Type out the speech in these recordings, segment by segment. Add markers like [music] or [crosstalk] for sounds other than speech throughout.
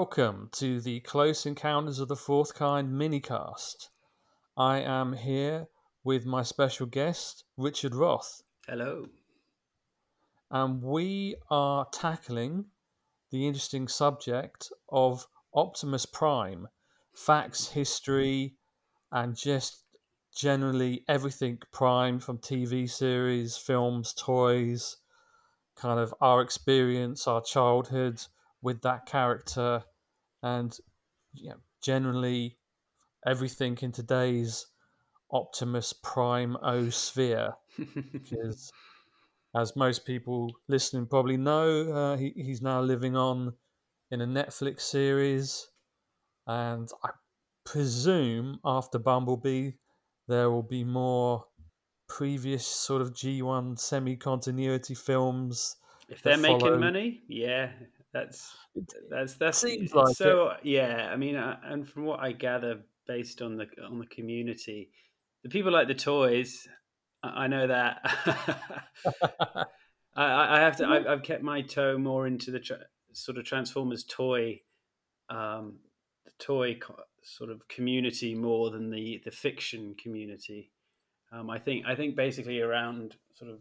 Welcome to the Close Encounters of the Fourth Kind minicast. I am here with my special guest, Richard Roth, Hello. and we are tackling the interesting subject of Optimus Prime facts, history, and just generally everything Prime from TV series, films, toys, kind of our experience, our childhood with that character, and you know, generally everything in today's Optimus Prime O sphere. [laughs] As most people listening probably know, uh, he, he's now living on in a Netflix series, and I presume after Bumblebee there will be more previous sort of G1 semi continuity films. if they're making follow- money, yeah, that's that's that seems like so. Yeah, I mean, uh, and from what I gather, based on the on the community, the people like the toys. I I know that. [laughs] I, I I have to. I've, I've kept my toe more into the tra- sort of Transformers toy, um, the toy co- sort of community more than the the fiction community. Um, I think. I think basically around sort of.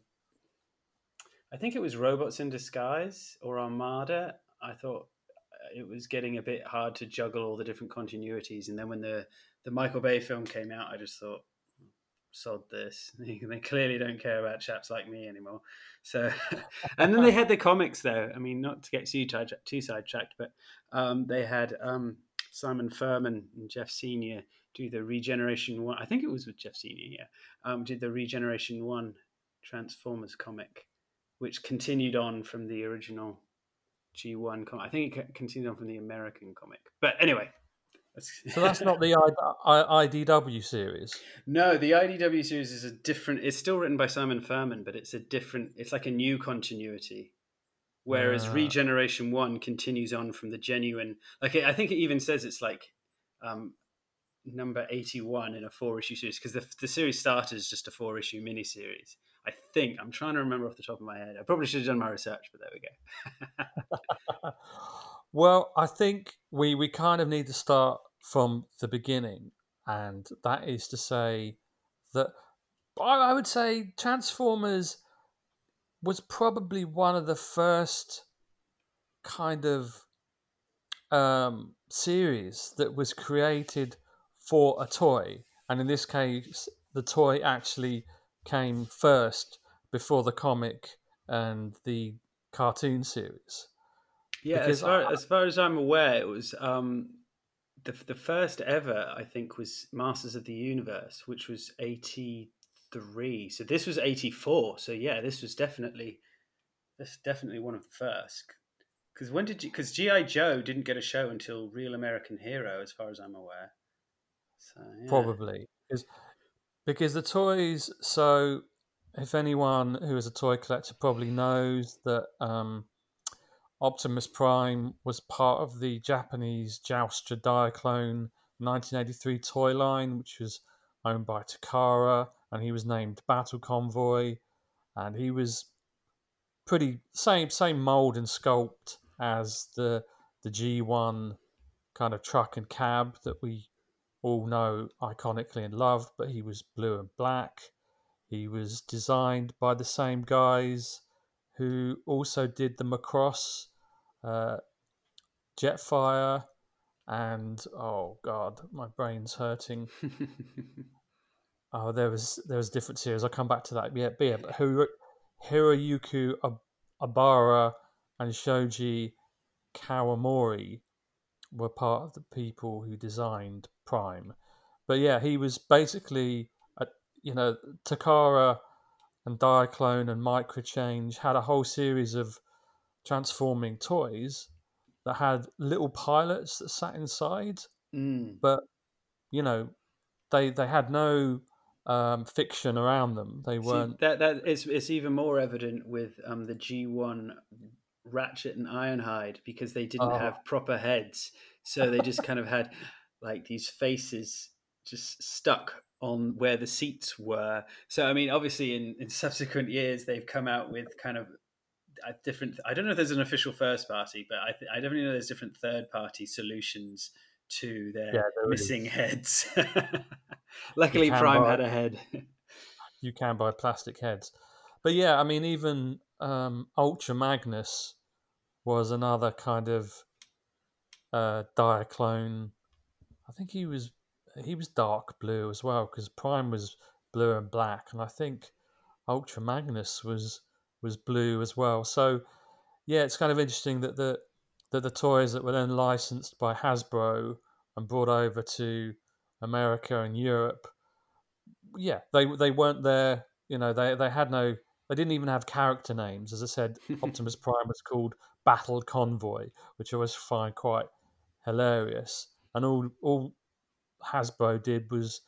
I think it was Robots in Disguise or Armada. I thought uh, it was getting a bit hard to juggle all the different continuities, and then when the the Michael Bay film came out, I just thought, sod this. [laughs] They clearly don't care about chaps like me anymore. So, [laughs] and then they had the comics though. I mean, not to get too, too sidetracked, but um, they had um, Simon Furman and Geoff Senior do the Regeneration One. I think it was with Geoff Senior. Yeah, um, did the Regeneration One Transformers comic, which continued on from the original G1 comic. I think it continued on from the American comic. But anyway. that's- So that's not the I, I, IDW series. No, the IDW series is a different. It's still written by Simon Furman, but it's a different. It's like a new continuity. Whereas Ah. Regeneration One continues on from the genuine. Like I think it even says it's like um, number eighty-one in a four-issue series because the the series started as just a four-issue miniseries. I think I'm trying to remember off the top of my head. I probably should have done my research, but there we go. [laughs] well, I think we, we kind of need to start from the beginning, and that is to say that I, I would say Transformers was probably one of the first kind of um, series that was created for a toy, and in this case, the toy actually came first before the comic and the cartoon series. Yeah, Because as far, I- as far as I'm aware, it was um, the the first ever. I think was Masters of the Universe, which was eighty three. So this was eighty four. So yeah, this was definitely this definitely one of the first. Because when did you? Because GI Joe didn't get a show until Real American Hero, as far as I'm aware. So yeah. probably because because the toys so if anyone who is a toy collector probably knows that um, Optimus Prime was part of the Japanese Joustra Diaclone 1983 toy line, which was owned by Takara, and he was named Battle Convoy, and he was pretty same same mold and sculpt as the the G1 kind of truck and cab that we all know iconically and love, but he was blue and black. He was designed by the same guys who also did the Macross, uh, Jetfire, and oh god, my brain's hurting. [laughs] Oh, there was there was a different series. I'll come back to that. Yeah, but yeah, but Hiro, Hiroyuki Ab- Abara and Shoji Kawamori were part of the people who designed Prime. But yeah, he was basically, a, you know, Takara and Diaclone and Microchange had a whole series of transforming toys that had little pilots that sat inside, Mm. but you know, they they had no um, fiction around them. They weren't. that that is it's even more evident with um, the G1 Ratchet and Ironhide because they didn't Oh. have proper heads, so they just kind of had like these faces just stuck on where the seats were. So I mean, obviously, in, in subsequent years, they've come out with kind of different. I don't know if there's an official first party, but I, th- I definitely know there's different third party solutions to their Yeah, missing is. heads. [laughs] Luckily, Prime buy- had a head. [laughs] you can buy plastic heads. But yeah, I mean, even um, Ultra Magnus was another kind of uh, Diaclone. I think he was he was dark blue as well because Prime was blue and black, and I think Ultra Magnus was was blue as well. So yeah, it's kind of interesting that the that the toys that were then licensed by Hasbro and brought over to America and Europe, yeah, they they weren't there. You know, they they had no. They didn't even have character names. As I said, [laughs] Optimus Prime was called Battle Convoy, which I always find quite hilarious. And all all Hasbro did was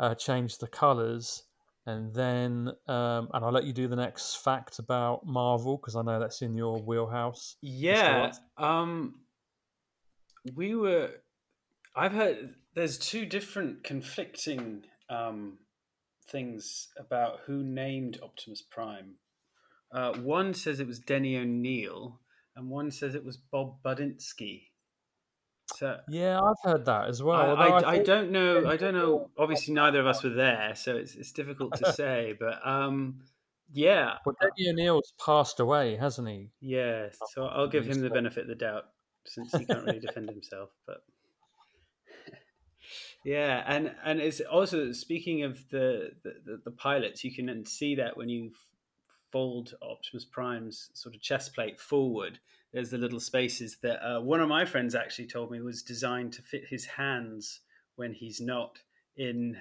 uh, change the colours, and then um, and I'll let you do the next fact about Marvel because I know that's in your wheelhouse. Yeah. Um, we were. I've heard there's two different conflicting um, things about who named Optimus Prime. Uh, one says it was Denny O'Neil, and one says it was Bob Budiansky. So Yeah, I've heard that as well. I, I, I think- don't know. I don't know. Obviously, neither of us were there, so it's it's difficult to say. But um, yeah, Well, Denny O'Neil's passed away, hasn't he? yeah. So I'll give him the benefit of the doubt since he can't really defend [laughs] himself. But [laughs] yeah, and and it's also speaking of the the, the, the pilots, you can see that when you fold Optimus Prime's sort of chest plate forward. There's the little spaces that uh, one of my friends actually told me was designed to fit his hands when he's not in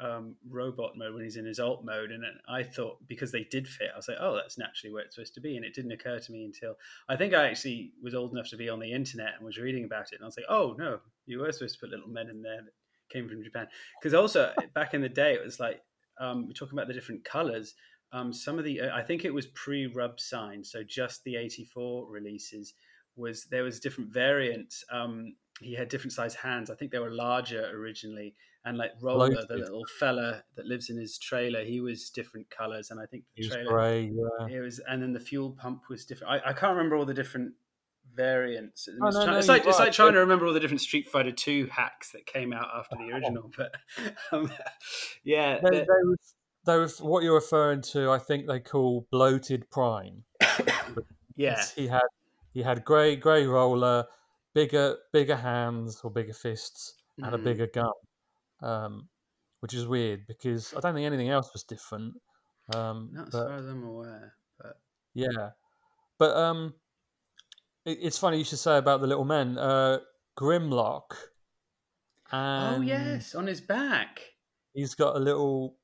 um, robot mode, when he's in his alt mode. And I thought because they did fit, I was like, oh, that's naturally where it's supposed to be. And it didn't occur to me until I think I actually was old enough to be on the internet and was reading about it. And I was like, oh, no, you were supposed to put little men in there that came from Japan. Because also back in the day, it was like, um, we're talking about the different colors um, some of the uh, I think it was pre-rub sign, so just the 84 releases was there was different variants. Um, he had different size hands. I think they were larger originally, and like Roller, the little fella that lives in his trailer, he was different colors, and I think the He was trailer grey. Yeah. it was, and then the fuel pump was different. I, I can't remember all the different variants. Oh, it's, no, try- no, it's like it's like trying to remember all the different Street Fighter Two hacks that came out after the original. But [laughs] um, yeah, They, the- they was, was what you're referring to. I think they call bloated Prime. [coughs] yeah. He had he had grey grey roller, bigger bigger hands or bigger fists, and a Mhm. bigger gun, um, which is weird because I don't think anything else was different. Um, Not as but far as I'm aware. But yeah, but um, it, it's funny you should say about the little men. Uh, Grimlock. And oh yes, on his back. he's got a little,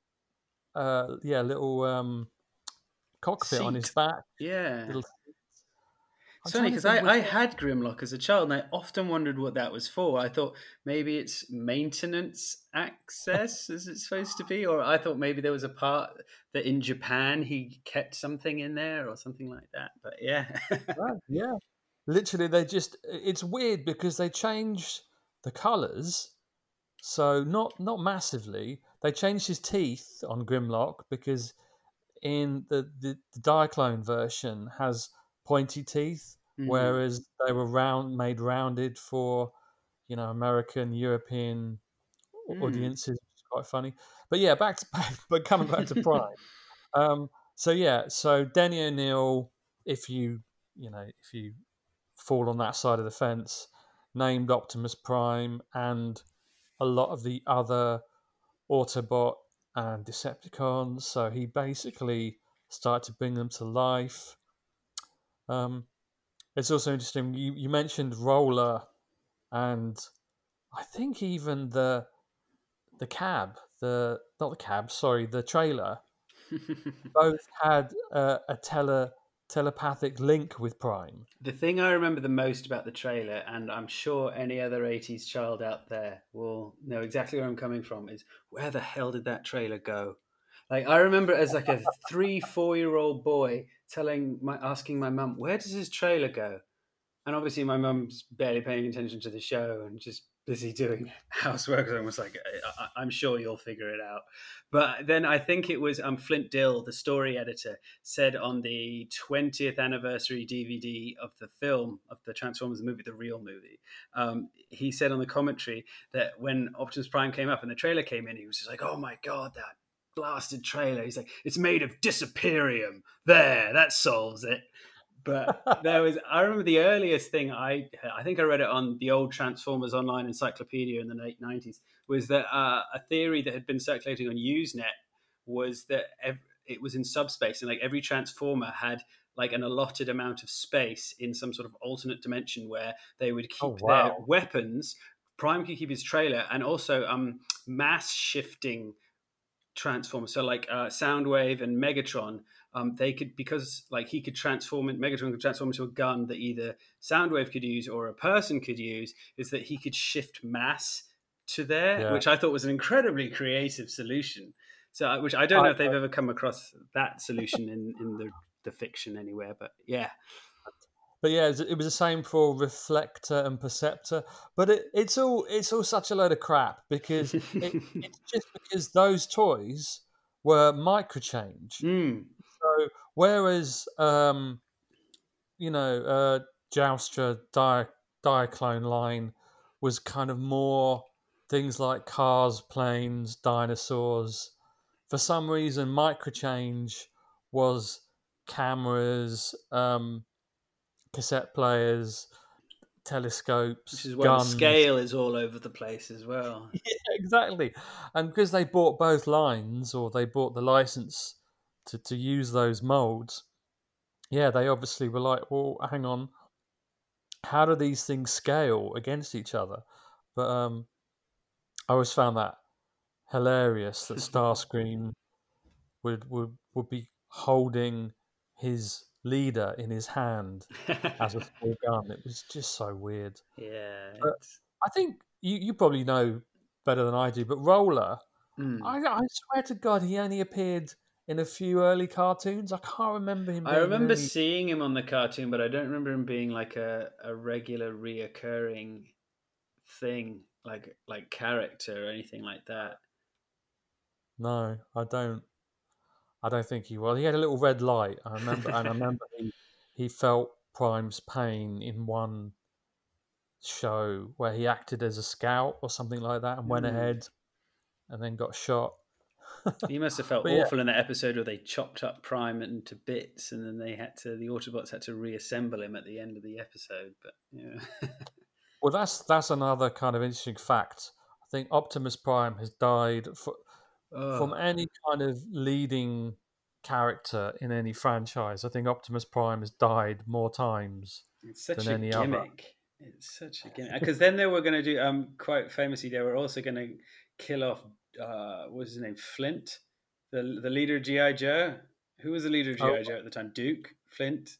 uh, yeah, little um, cockpit on his back. Yeah. Little funny because I, I had Grimlock as a child and I often wondered what that was for. I thought maybe it's maintenance access, [laughs] as it's supposed to be, or I thought maybe there was a part that in Japan he kept something in there or something like that. But yeah. Right, [laughs] yeah. Literally, they just, it's weird because they changed the colours. So, not not massively. They changed his teeth on Grimlock because in the, the, the Diaclone version has pointy teeth, Mhm. whereas they were round made rounded for you know American European Mm. audiences. Which is quite funny. But yeah, back to [laughs] but coming back to Prime. [laughs] um, so yeah, so Denny O'Neil, if you you know if you fall on that side of the fence, named Optimus Prime and a lot of the other Autobot and Decepticons. So he basically started to bring them to life. Um, it's also interesting. You, you mentioned Roller, and I think even the the cab, the not the cab, sorry, the trailer, [laughs] both had uh, a tele telepathic link with Prime. the thing I remember the most about the trailer, and I'm sure any other 80s child out there will know exactly where I'm coming from, is where the hell did that trailer go? Like I remember as like a [laughs] three, four year old boy telling my asking my mum, where does this trailer go? And obviously my mum's barely paying attention to the show and just busy doing [laughs] housework. I was like, I, am sure you'll figure it out. But then I think it was um, Flint Dille, the story editor, said on the 20th anniversary DVD of the film, of the Transformers movie, the real movie, um, he said on the commentary that when Optimus Prime came up and the trailer came in, he was just like, oh my God, that blasted trailer. He's like, it's made of disaperium. There, that solves it but [laughs] there was i remember the earliest thing i i think i read it on the old transformers online encyclopedia in the late 90s was that uh, a theory that had been circulating on usenet was that ev- it was in subspace and like every transformer had like an allotted amount of space in some sort of alternate dimension where they would keep oh, wow. their weapons prime could keep his trailer and also um mass shifting transformers so like uh, soundwave and megatron um, they could because like he could transform it megatron could transform into a gun that either soundwave could use or a person could use is that he could shift mass to there yeah. which i thought was an incredibly creative solution so which i don't know if they've ever come across that solution in in the, the fiction anywhere but yeah but yeah, it was the same for reflector and perceptor. But it, it's all it's all such a load of crap because [laughs] it, it's just because those toys were microchange. Mm. Whereas um, you know uh, Joustra Di- Diaclone line was kind of more things like cars, planes, dinosaurs. For some reason, microchange was cameras, um, cassette players, telescopes. Which is why guns. the scale is all over the place as well. [laughs] yeah, exactly. And because they bought both lines, or they bought the license to, to use those molds, yeah, they obviously were like, well, hang on, how do these things scale against each other? But um, I always found that hilarious that [laughs] Starscream would would would be holding his leader in his hand as a [laughs] small gun. It was just so weird. Yeah, I think you, you probably know better than I do, but Roller, mm. I, I swear to God, he only appeared in a few early cartoons. I can't remember him. I remember seeing him on the cartoon, but I don't remember him being like a, a regular reoccurring thing, like like character or anything like that. No, I don't. I don't think he was. He had a little red light. I remember, and I remember he, [laughs] he felt Prime's pain in one show where he acted as a scout or something like that, and went mm. ahead, and then got shot [laughs] he must have felt awful yeah. in that episode where they chopped up Prime into bits, and then they had to the Autobots had to reassemble him at the end of the episode. But yeah. [laughs] well, that's that's another kind of interesting fact. I think Optimus Prime has died for, oh. from any kind of leading character in any franchise. I think Optimus Prime has died more times it's such than a any gimmick. other. It's such a gimmick because then they were going to do um quite famously they were also going to kill off uh, what was his name? Flint, the the leader of GI Joe. Who was the leader of GI oh. Joe at the time? Duke Flint.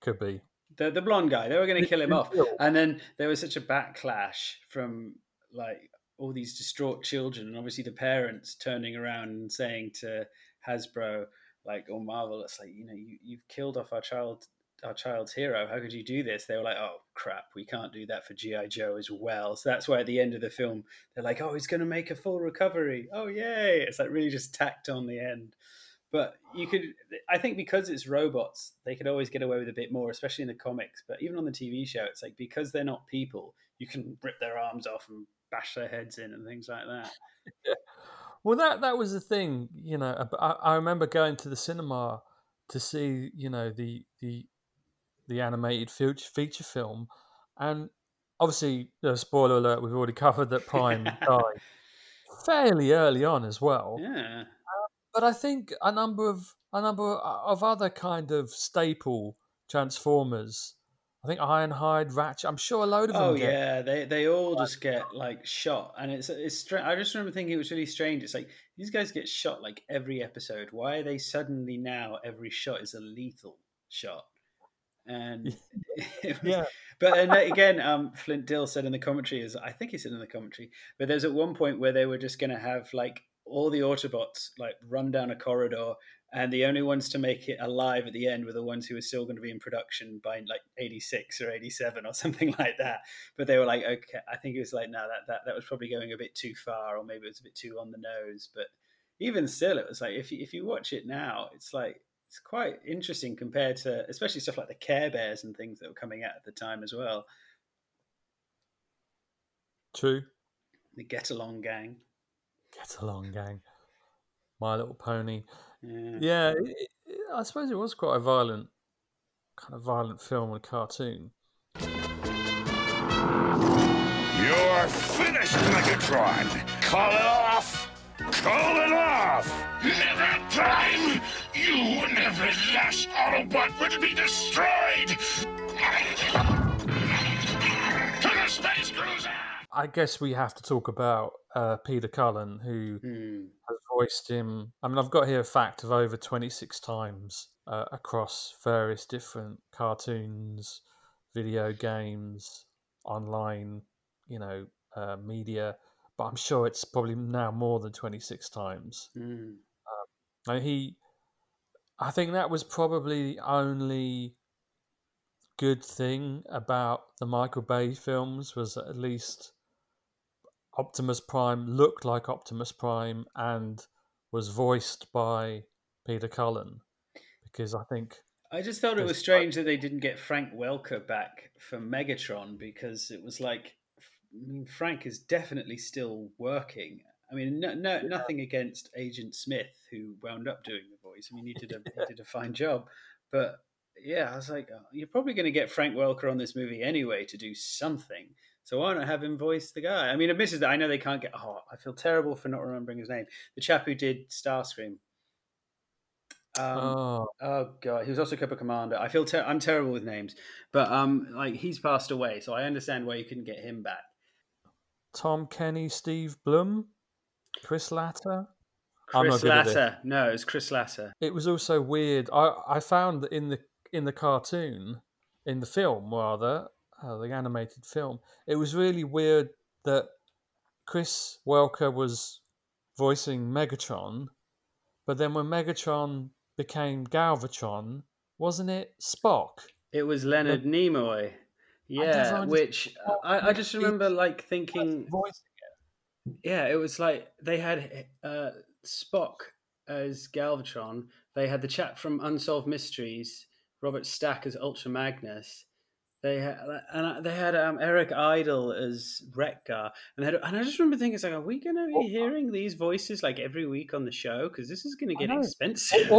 Could be the the blonde guy. They were going to kill him off, and then there was such a backlash from like all these distraught children, and obviously the parents turning around and saying to Hasbro, like, or Marvel, it's like you know you you've killed off our child our child's hero. How could you do this? They were like, oh crap, we can't do that for GI Joe as well. So that's why at the end of the film they're like, oh, he's going to make a full recovery. Oh yay! It's like really just tacked on the end. But you could, I think, because it's robots, they could always get away with a bit more, especially in the comics. But even on the TV show, it's like because they're not people, you can rip their arms off and bash their heads in and things like that. [laughs] Well, that that was the thing, you know. I, I remember going to the cinema to see, you know, the the the animated feature, feature film, and obviously, know, spoiler alert, we've already [laughs] covered that Prime died fairly early on as well. Yeah, uh, but I think a number of a number of other kind of staple Transformers. I think Ironhide, Ratchet. I'm sure a load of them. Oh get, yeah, they they all just get like shot, and it's it's. Strange. I just remember thinking it was really strange. It's like these guys get shot like every episode. Why are they suddenly now every shot is a lethal shot? And [laughs] yeah. but and again um flint dille said in the commentary is i think he said in the commentary but there's at one point where they were just going to have like all the autobots like run down a corridor and the only ones to make it alive at the end were the ones who were still going to be in production by like 86 or 87 or [laughs] something like that. But they were like okay i think it was like no that, that that was probably going a bit too far or maybe it was a bit too on the nose. But even still it was like if you, if you watch it now it's like it's quite interesting compared to especially stuff like the care bears and things that were coming out at the time as well True. the get along gang Get along, gang. My Little Pony. yeah Yeah, it, it, I suppose it was quite a violent, kind of violent film and cartoon. You're finished, Megatron! Call it off! Call it off! Never Prime! You and every last Autobot would be destroyed! To the space cruiser! I guess we have to talk about uh, Peter Cullen, who Hmm. has voiced him. I mean, I've got here a fact of over 26 times uh, across various different cartoons, video games, online, you know, uh, media. But I'm sure it's probably now more than 26 times. Hmm. And he, I think that was probably the only good thing about the Michael Bay films was at least Optimus Prime looked like Optimus Prime and was voiced by Peter Cullen because I think I just thought it was strange that they didn't get Frank Welker back for Megatron because it was like, I mean, Frank is definitely still working. I mean, no, no, nothing against Agent Smith who wound up doing the voice. I mean, he did a he did a fine job, but yeah, I was like, oh, you're probably going to get Frank Welker on this movie anyway to do something. So why not have him voice the guy? I mean, admittedly, that I know they can't get. Oh, I feel terrible for not remembering his name. The chap who did Starscream. Um, oh Oh god, he was also Cobra Commander. I feel ter- I'm terrible with names, but um, like he's passed away, so I understand why you couldn't get him back. Tom Kenny, Steve Blum, Chris Latta. I'm not Chris at this. No, it was Chris Lasser. It was also weird. I I found that in the in the cartoon, in the film rather, uh, the animated film, it was really weird that Chris Welker was voicing Megatron, but then when Megatron became Galvatron, wasn't it Spock? It was Leonard Nimoy. Yeah, understand- which I, I just remember like thinking, yeah, it was like they had uh, Spock as Galvatron. They had the chap from Unsolved Mysteries, Robert Stack as Ultra Magnus. They had and they had um, Eric Idle as Wreck-Gar, and they had, and I just remember thinking, it's like, are we going to be hearing these voices like every week on the show? Because this is going to get expensive.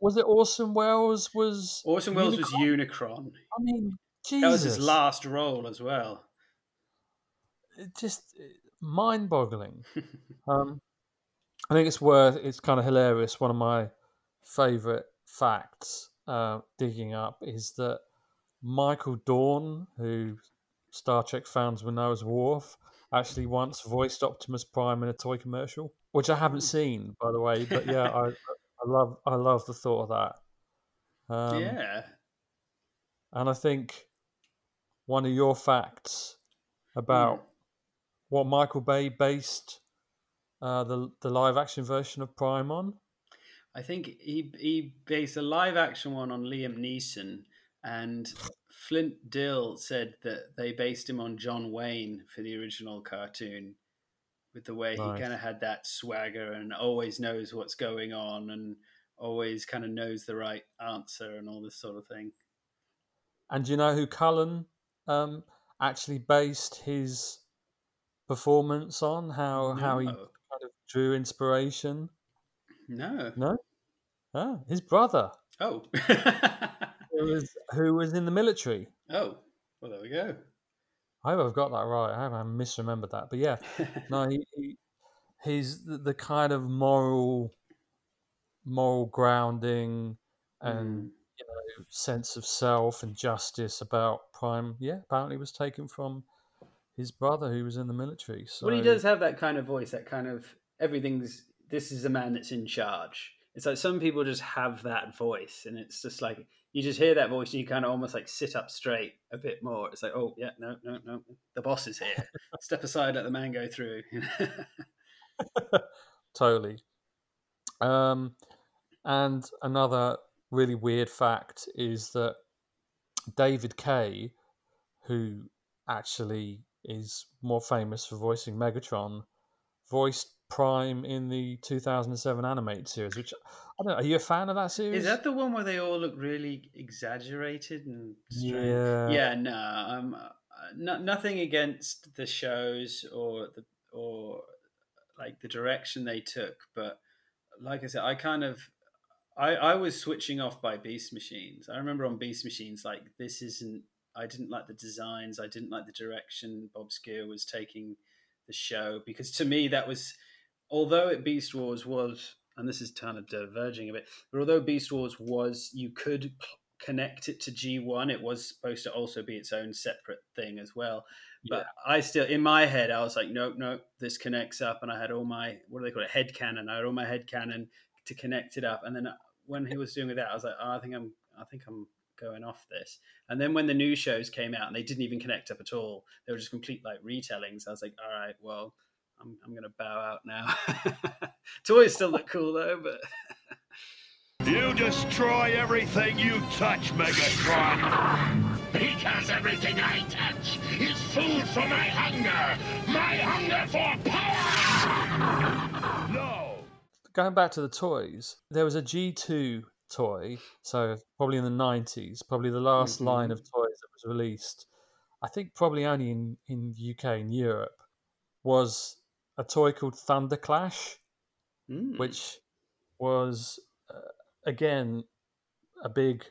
Was it Orson Welles? Was Orson Welles was Unicron? Unicron. I mean, Jesus, That was his last role as well. it just mind-boggling. [laughs] um, I think it's worth. It's kind of hilarious. One of my favorite facts uh, digging up is that Michael Dorn, who Star Trek fans will know as Worf, actually once voiced Optimus Prime in a toy commercial, which I haven't seen, by the way. But yeah, [laughs] I, I love, I love the thought of that. Um, yeah. And I think one of your facts about Hmm. what Michael Bay based uh, the the live action version of Prime on. I think he he based a live action one on Liam Neeson, and Flint Dille said that they based him on John Wayne for the original cartoon, with the way Nice. he kind of had that swagger and always knows what's going on and always kind of knows the right answer and all this sort of thing. And do you know who Cullen um, actually based his performance on? How how he kind of drew inspiration? No. No, ah, his brother, Oh. who was who was in the military. [laughs] oh. Well, there we go. I hope I've got that right. I hope I misremembered that. But yeah, no, he, he he's the, the kind of moral moral grounding and Mm. Sense of self and justice about Prime. Yeah, apparently was taken from his brother who was in the military. So Well, he does have that kind of voice, that kind of everything's. This is a man that's in charge. It's like some people just have that voice, and it's just like you just hear that voice, and you kind of almost like sit up straight a bit more. It's like, oh yeah, no, no, no, the boss is here. [laughs] Step aside, let the man go through. [laughs] [laughs] totally. Um, And another really weird fact is that David Kaye, who actually is more famous for voicing Megatron, voiced Prime in the 2007 animated series. Which I don't know. Are you a fan of that series? Is that the one where they all look really exaggerated and strange? Yeah. Yeah, no, um, uh, no, nothing against the shows or the or like the direction they took, but like I said, I kind of I I was switching off by Beast Machines. I remember on Beast Machines, like this isn't. I didn't like the designs. I didn't like the direction Bob Skir was taking the show because to me that was although it Beast Wars was, and this is kind of diverging a bit, but although Beast Wars was, you could connect it to G1, it was supposed to also be its own separate thing as well. But I still, in my head, I was like, nope, nope, this connects up. And I had all my, what do they call it, head canon. I had all my head canon to connect it up. And then when he was doing that, I was like, oh, I think I'm, I think I'm going off this. And then when the new shows came out and they didn't even connect up at all, they were just complete like retellings. I was like, all right, well, I'm, I'm going to bow out now. [laughs] Toys still look cool though, but [laughs] You destroy everything you touch, Megatron. Because everything I touch is food for my hunger. My hunger for power. [laughs] Going back to the toys, there was a G2 toy, so probably in the 90s, probably the last Mhm. line of toys that was released. I think probably only in, in UK and Europe was a toy called Thunder Clash. Mm. which was uh, again a big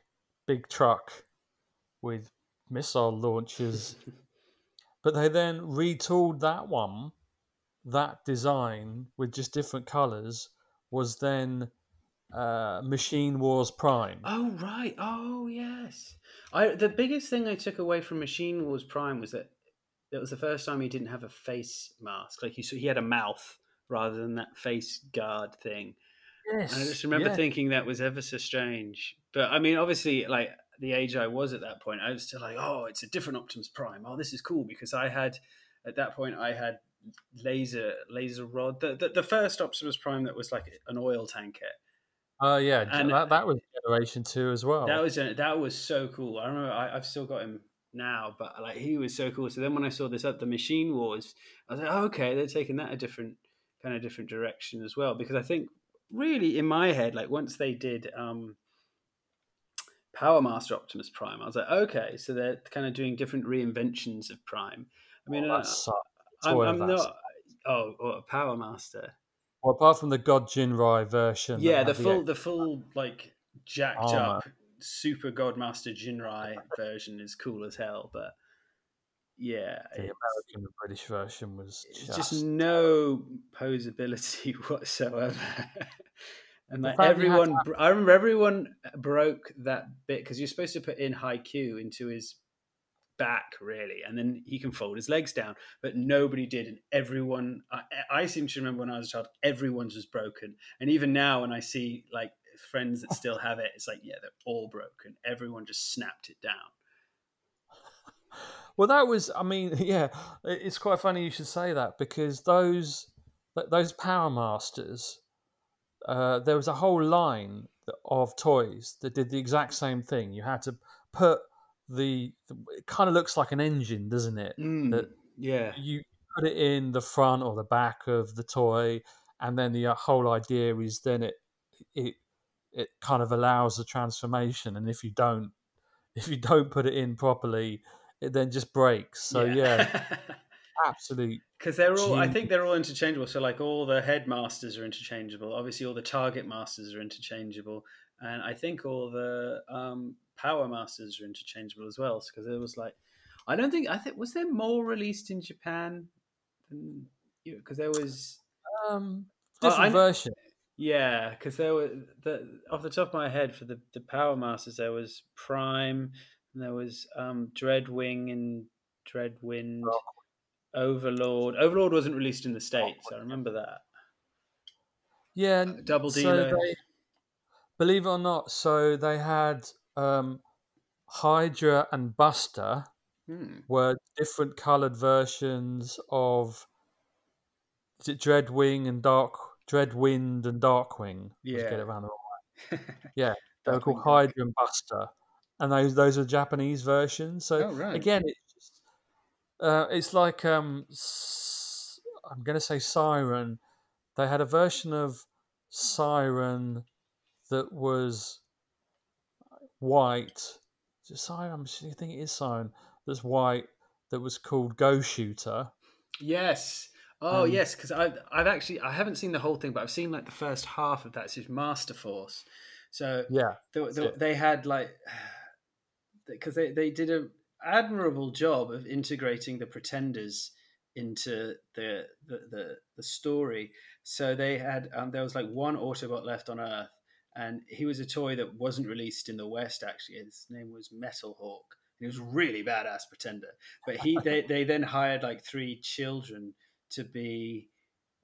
big truck with missile launchers [laughs] but they then retooled that one that design with just different colors was then uh, machine wars prime Oh right. Oh yes. I the biggest thing I took away from Machine Wars Prime was that it was the first time he didn't have a face mask. Like he so he had a mouth rather than that face guard thing. yes And I just remember yeah. thinking that was ever so strange. But I mean, obviously, like the age I was at that point, I was still like, oh, it's a different Optimus Prime. Oh, this is cool because I had at that point I had laser laser rod. The the, the first Optimus Prime that was like an oil tanker. oh yeah and- that, that was generation two as well That was that was so cool. I remember I, I've still got him now, but like he was so cool. So then when I saw this up, the Machine Wars, I was like, oh, okay, they're taking that a different kind of different direction as well. Because I think really in my head, like once they did um, Power Master Optimus Prime, I was like, okay, so they're kind of doing different reinventions of Prime. I mean, oh, uh, that sucked. I'm, I'm not. Oh, or Power Master. well, apart from the god jinrai version Yeah, the full, the full like jacked Armor. up Super Godmaster Jinrai version is cool as hell, but yeah, the american and british version was just, just no posability [laughs] whatsoever. and like fact you had everyone, I remember everyone broke that bit because you're supposed to put in HiQ into his back really and then he can fold his legs down but nobody did and everyone I, I seem to remember when i was a child everyone's was broken and even now when i see like friends that still have it it's like yeah they're all broken everyone just snapped it down Well, that was, I mean, [laughs] yeah, it's quite funny you should say that because those those Power Masters, uh, there was a whole line of toys that did the exact same thing. You had to put the, it kind of looks like an engine, doesn't it? That yeah you put it in the front or the back of the toy, and then the uh, whole idea is then it it it kind of allows the transformation, and if you don't [laughs] if you don't put it in properly, it then just breaks. So yeah, [laughs] absolute. because they're all i think they're all interchangeable so like all the headmasters are interchangeable obviously all the target masters are interchangeable and i think all the um, power masters are interchangeable as well because it was like i don't think i think was there more released in japan than because there was Um, Oh, different I kn- version. yeah because there were the off the top of my head for the, the power masters there was prime and there was um dreadwing and dreadwind overlord. Overlord wasn't released in the states i remember that. Yeah, and double so they- believe it or not, so they had um, Hydra and Buster Hmm. were different coloured versions of is it Dreadwing and Dark Dreadwind and Darkwing. Let's get Yeah. it around the [laughs] Yeah, they were called. Hydra and Buster, and those those are Japanese versions. So Oh, right. again, it's just, uh, it's like um, I'm going to say Siren. They had a version of Siren that was white. Is it Siren? I think it is Siren. That's white. That was called Go Shooter. Yes. Oh Um, yes, because I've I've actually I haven't seen the whole thing, but I've seen like the first half of that. It's Master Force. So Yeah, the, the, they had like [sighs] because they, they did an admirable job of integrating the pretenders into the the, the, the story so they had um, there was like one autobot left on earth and he was a toy that wasn't released in the west actually his name was metal hawk he was a really badass pretender but he they, [laughs] they then hired like three children to be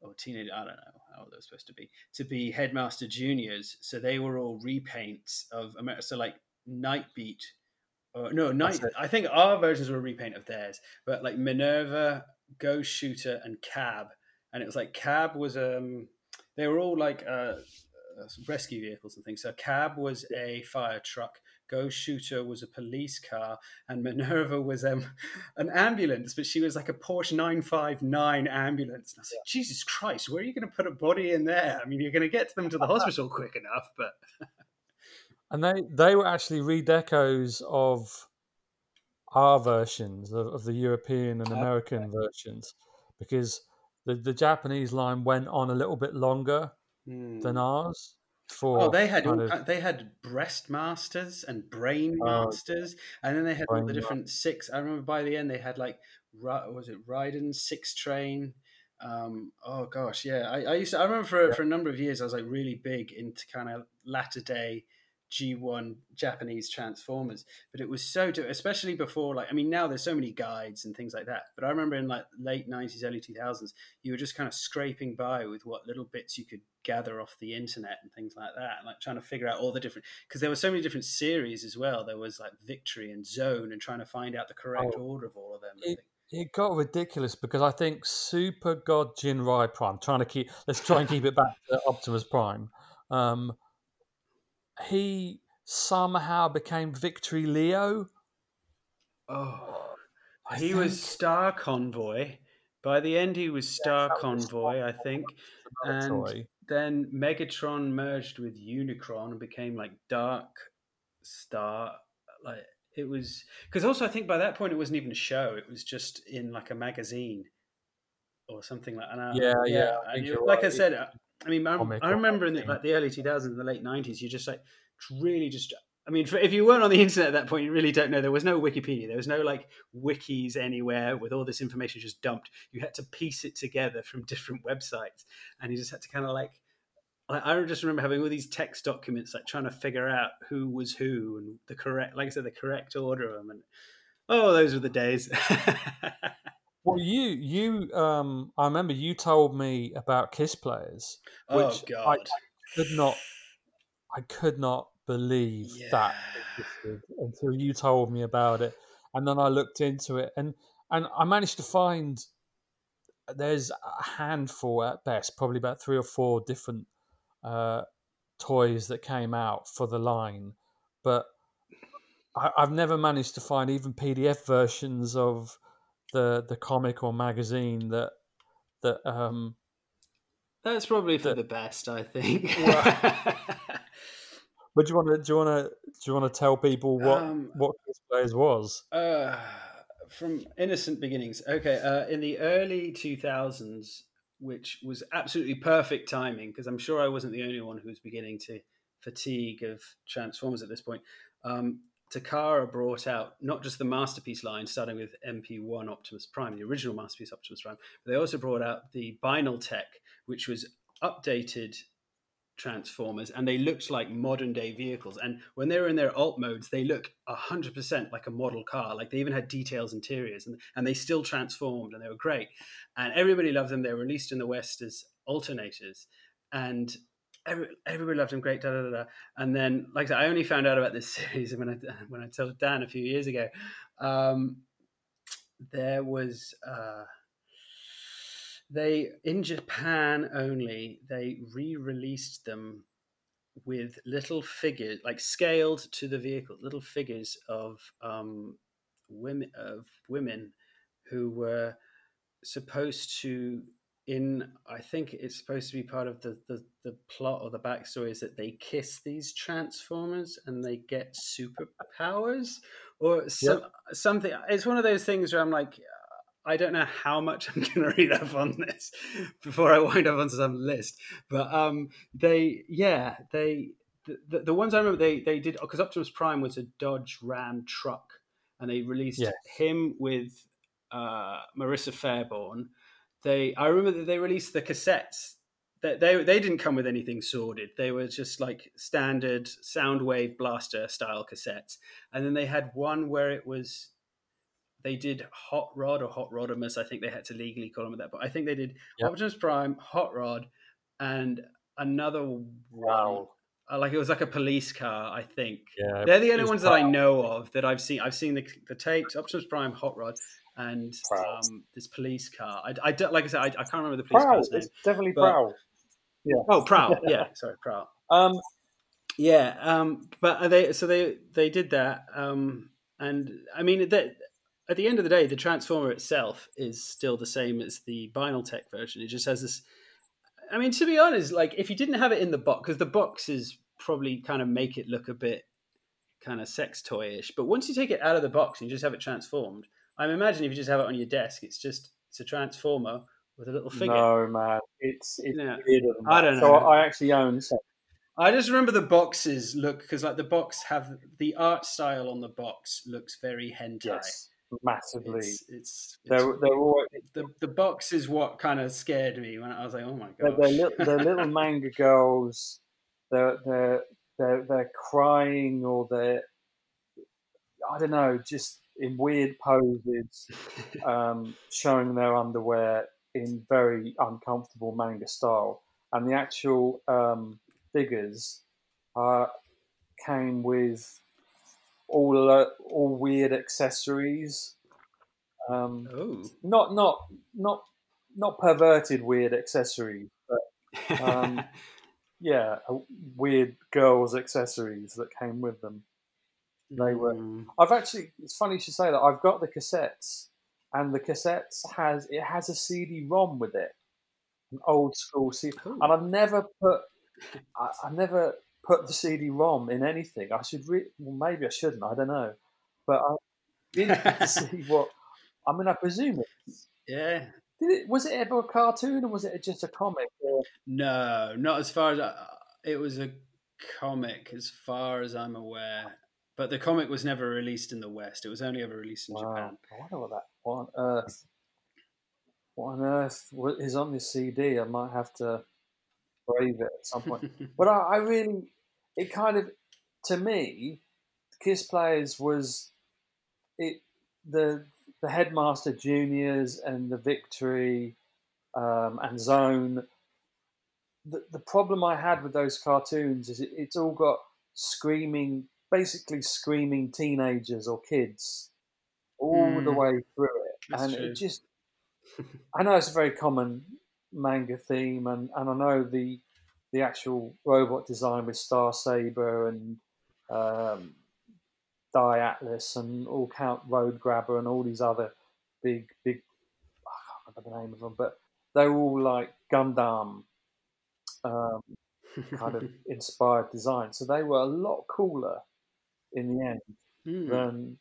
or teenage I don't know how they were supposed to be to be headmaster juniors. So they were all repaints of America. So like Nightbeat, or no, Night. I think our versions were a repaint of theirs, but like Minerva, Go Shooter, and Cab, and it was like Cab was um they were all like uh, rescue vehicles and things. So Cab was a fire truck. Go Shooter was a police car, and Minerva was um, an ambulance, but she was like a Porsche 959 ambulance. And I was like, Jesus Christ, where are you going to put a body in there? I mean, you're going to get them to the [laughs] hospital quick enough, but [laughs] and they they were actually redecos of our versions of, of the European and American versions because the the Japanese line went on a little bit longer than ours. For Oh, they had all, of, they had breast masters and brain Oh, masters, and then they had all the different six. I remember by the end they had like was it Raiden six train. Um, oh gosh, yeah. I, I used to. I remember for for a number of years I was like really big into kind of latter day G1 Japanese Transformers, but it was so, especially before, like, I mean, now there's so many guides and things like that. But I remember in like late 90s, early 2000s, you were just kind of scraping by with what little bits you could gather off the internet and things like that, like trying to figure out all the different, because there were so many different series as well. There was like Victory and Zone, and trying to find out the correct Oh. order of all of them. It- it got ridiculous because I think Super God Jinrai Prime, trying to keep, let's try and keep it back to Optimus Prime. Um, he somehow became Victory Leo. Oh, I he was. Star Convoy. By the end, he was Star was Star Convoy, I think. and. Then Megatron merged with Unicron and became like Dark Star. Like it was because also I think by that point it wasn't even a show; it was just in like a magazine or something like. Yeah, yeah, I and think you- you're like I said, I- I mean, I, I remember in the, like the early 2000s the late 90s, you just like really just. I mean, if you weren't on the internet at that point, you really don't know. There was no Wikipedia. There was no like wikis anywhere with all this information just dumped. You had to piece it together from different websites, and you just had to kind of like. I I just remember having all these text documents, like trying to figure out who was who and the correct, like I said, the correct order of them. And oh, those were the days. [laughs] Well, you, you, um, I remember you told me about Kiss players. oh Which I- God, Could not, I could not believe that existed until you told me about it, and then I looked into it, and and I managed to find there's a handful at best, probably about three or four different uh, toys that came out for the line, but I, I've never managed to find even PDF versions of the the comic or magazine that that um that's probably for the best, I think. [laughs] [laughs] but do you want to do you want to do you want to tell people what Um, what Players was Uh, from innocent beginnings. Okay, uh, in the early 2000s, which was absolutely perfect timing, because I'm sure I wasn't the only one who was beginning to fatigue of Transformers at this point. Um, Takara brought out not just the Masterpiece line, starting with MP1 Optimus Prime, the original Masterpiece Optimus Prime, but they also brought out the Binal Tech, which was updated Transformers, and they looked like modern day vehicles. And when they were in their alt modes, they look hundred percent like a model car. Like they even had details interiors, and and they still transformed, and they were great. And everybody loved them. They were released in the West as alternators, and every, everybody loved them. Great, da da da. And then, like I said, I only found out about this [laughs] series when I when I told Dan a few years ago. Um, there was. Uh, they in Japan only they re-released them with little figures, like scaled to the vehicle, little figures of um, women of women who were supposed to in I think it's supposed to be part of the, the, the plot or the backstory is that they kiss these transformers and they get superpowers or some, yep. something. It's one of those things where I'm like, I don't know how much [laughs] I'm going to read up on this before I wind up on some list. But um, they, yeah, they the, the ones I remember they they did because Optimus Prime was a Dodge Ram truck, and they released yes. him with uh, Marissa Faireborn they I remember that they released the cassettes. That they they didn't come with anything sordid. They were just like standard Soundwave blaster style cassettes. And then they had one where it was they did Hot Rod or Hot Rodimus. I think they had to legally call them that, but I think they did yep. Optimus Prime, Hot Rod, and another wow. Uh, like it was like a police car, I think. Yeah, they're the only ones that I know of that I've seen. I've seen the, the tapes, Optimus Prime, Hot Rod, and um, this police car. I, I don't, like I said, I, I can't remember the police Prowl. car's name. It's definitely but, Prowl. Yeah. Oh, Prowl. [laughs] Yeah. Sorry, Prowl. Um, yeah. Um, but they so they they did that. Um, and I mean that at the end of the day, the transformer itself is still the same as the Binaltech version. It just has this. I mean, to be honest, like if you didn't have it in the box, because the boxes probably kind of make it look a bit kind of sex toyish. But once you take it out of the box and you just have it transformed, I'm imagining if you just have it on your desk, it's just it's a transformer with a little figure. No, man, it's it's yeah. weirder than that. I don't know. So I actually own. So. I just remember the boxes look because like the box have the art style on the box looks very hentai. Yes, massively. It's, it's, they're, they're all, the the box is what kind of scared me when I was like, oh my god, they're, they're, they're little [laughs] manga girls. They're they're they're they're crying or they're I don't know, just in weird poses, um, showing their underwear in very uncomfortable manga style. And the actual um, figures uh, came with all uh, all weird accessories. Um, not not not not perverted weird accessories, but um, [laughs] yeah, weird girls' accessories that came with them. They were. Mm. I've actually. It's funny you should say that. I've got the cassettes, and the cassettes has it has a CD-ROM with it, an old school CD. Ooh. And I've never put. I, I never put the CD-ROM in anything. I should. Re- well, maybe I shouldn't. I don't know, but I didn't see [laughs] what. I mean, I presume it. Yeah. Did it? Was it ever a cartoon or was it just a comic? Or? No, not as far as I, it was a comic, as far as I'm aware. But the comic was never released in the West. It was only ever released in wow. Japan. I wonder what that. What on earth? What on earth is on this CD? I might have to brave it at some point. [laughs] but I, I really, it kind of, to me, Kiss Players was it the the Headmaster Juniors and the Victory um, and Zone. The, the problem I had with those cartoons is it, it's all got screaming basically screaming teenagers or kids all mm. the way through it, That's and true. it just. [laughs] I know it's a very common manga theme, and, and I know the the actual robot design with Star Saber and um, Dai Atlas and all Count Road Grabber and all these other big big I can't remember the name of them, but they're all like Gundam um, [laughs] kind of inspired design. So they were a lot cooler in the end mm. than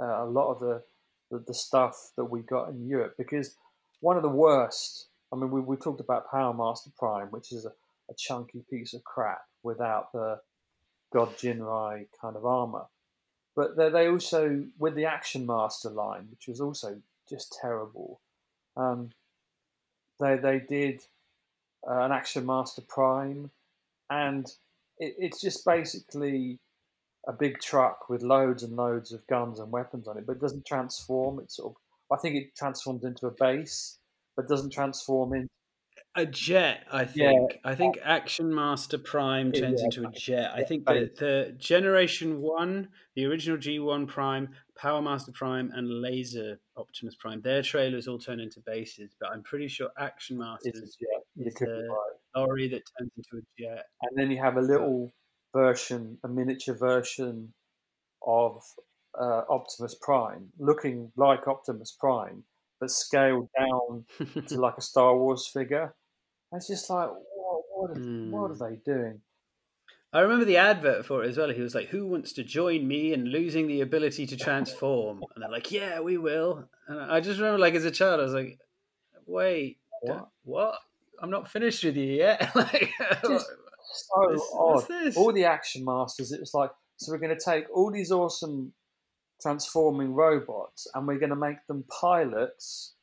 uh, a lot of the, the, the stuff that we got in Europe. Because one of the worst, I mean, we, we talked about Power Master Prime, which is a, a chunky piece of crap without the God Jinrai kind of armor. But they, also, with the Action Master line, which was also just terrible, um, they, they did uh, an Action Master Prime, and it, it's just basically a big truck with loads and loads of guns and weapons on it, but it doesn't transform. It sort of, I think it transforms into a base, but doesn't transform into a jet. I think. Yeah. I think Action Master Prime turns yeah. into a jet. I think the, the Generation One, the original G One Prime, Power Master Prime, and Laser Optimus Prime, their trailers all turn into bases. But I'm pretty sure Action Masters is, is the, lorry that turns into a jet. and then you have a little version, a miniature version of uh, Optimus Prime, looking like Optimus Prime, but scaled down [laughs] to like a Star Wars figure. It's just like, what, what, are, what Hmm. are they doing? I remember the advert for it as well. He was like, "Who wants to join me in losing the ability to transform?" And they're like, "Yeah, we will." And I just remember, like as a child, I was like, "Wait, What? what? what? I'm not finished with you yet." [laughs] like, Just [laughs] so odd. All the action masters, it was like, so we're going to take all these awesome transforming robots and we're going to make them pilots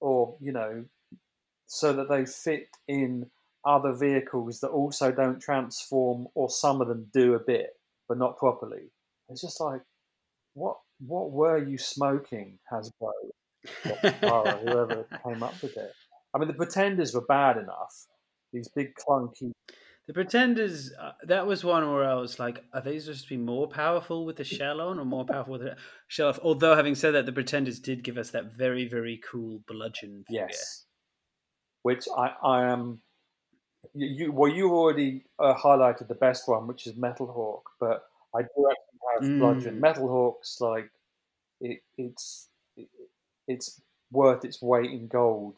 or, you know, so that they fit in other vehicles that also don't transform or some of them do a bit but not properly. It's just like, what what were you smoking, Hasbro? or whoever [laughs] came up with it. I mean, the Pretenders were bad enough. These big clunky the Pretenders. Uh, that was one where I was like, "Are they supposed to be more powerful with the shell on, or more powerful with the shell off?" Although, having said that, the Pretenders did give us that very, very cool bludgeon. Figure. Yes. Which I, I am. You, well, you already uh, highlighted the best one, which is Metal Hawk, but I do actually have Bludgeon. Mm. Metal Hawk's like it, it's it, it's worth its weight in gold,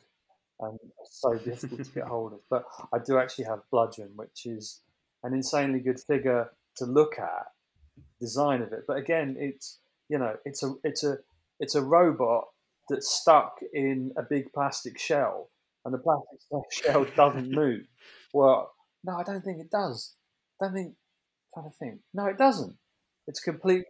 and so [laughs] difficult to get hold of. But I do actually have Bludgeon, which is an insanely good figure to look at, design of it. But again, it's you know it's a it's a it's a robot that's stuck in a big plastic shell, and the plastic [laughs] shell doesn't [laughs] move. Well, no, I don't think it does. I don't think. I'm trying to think. No, it doesn't. It's completely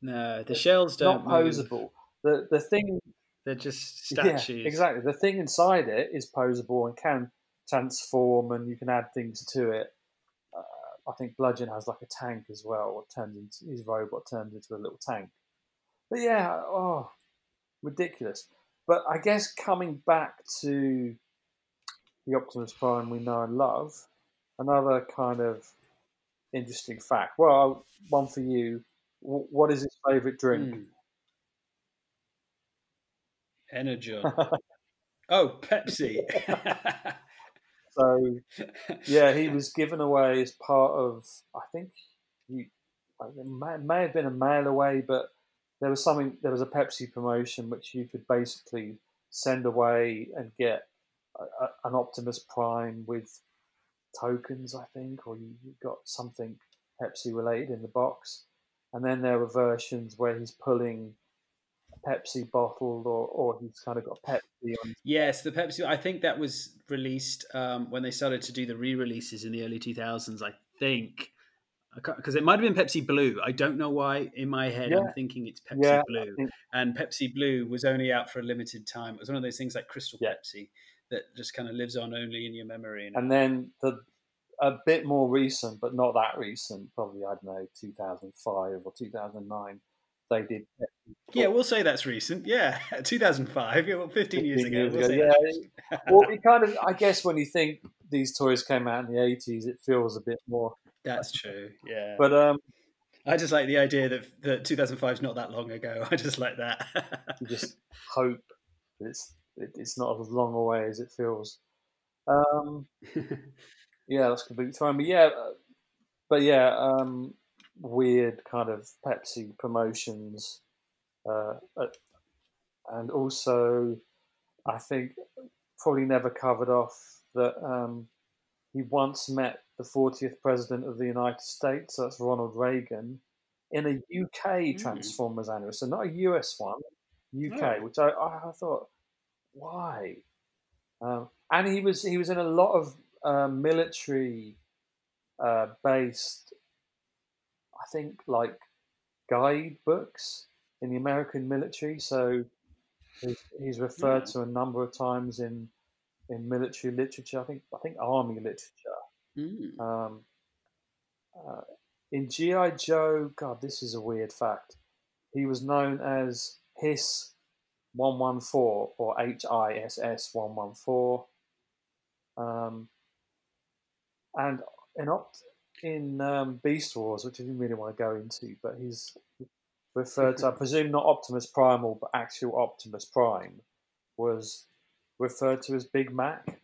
No, the shells don't move. posable. The the thing, They're just [laughs] yeah, statues. exactly. The thing inside it is posable and can transform, and you can add things to it. Uh, I think Bludgeon has like a tank as well. Or turns into his robot turns into a little tank. But yeah, oh, ridiculous. But I guess coming back to the Optimus Prime we know and love, another kind of interesting fact. Well, one for you. What is his favourite drink? Mm. [laughs] Oh, Pepsi. [laughs] So yeah, he was given away as part of. I think he it may, may have been a mail away, but there was something. There was a Pepsi promotion which you could basically send away and get a, an Optimus Prime with tokens, I think, or you, you got something Pepsi related in the box. And then there were versions where he's pulling a Pepsi bottle, or, or he's kind of got Pepsi on. yes, the Pepsi. I think that was released um, when they started to do the re-releases in the early 2000s. I think because it might have been Pepsi Blue. I don't know why. In my head, Yeah. I'm thinking it's Pepsi Yeah, Blue, and Pepsi Blue was only out for a limited time. It was one of those things like Crystal Yeah. Pepsi that just kind of lives on only in your memory. And, And then the a bit more recent, but not that recent, probably I don't know, 2005 or 2009. They did yeah, we'll say that's recent. Yeah, [laughs] 2005. Yeah, well, 15 years 15 ago. years we'll ago, yeah. well, [laughs] it kind of. I guess when you think these toys came out in the 80s, it feels a bit more. That's true. Yeah. But um, I just like the idea that that 2005 is not that long ago. [laughs] I just like that. you just hope that it's it, it's not as long away as it feels. Um, [laughs] yeah, that's completely fine. But yeah, uh, but yeah, um, weird kind of Pepsi promotions, uh, and also I think probably never covered off that um, he once met the 40th president of the United States. That's Ronald Reagan in a UK Mm. Transformers annual, so not a US one, UK, Oh. which I, I thought, why? Um, and he was he was in a lot of uh, military uh, based, I think, like guide books in the American military. So he's, he's referred Yeah. to a number of times in in military literature. I think I think army literature. Mm. Um, uh, in GI Joe, God, this is a weird fact. He was known as Hiss one one four or H I S S one one four. Um, and in Opt in um, Beast Wars, which I didn't really want to go into, but he's referred to. I [laughs] presume not Optimus Primal, but actual Optimus Prime was referred to as Big Mac.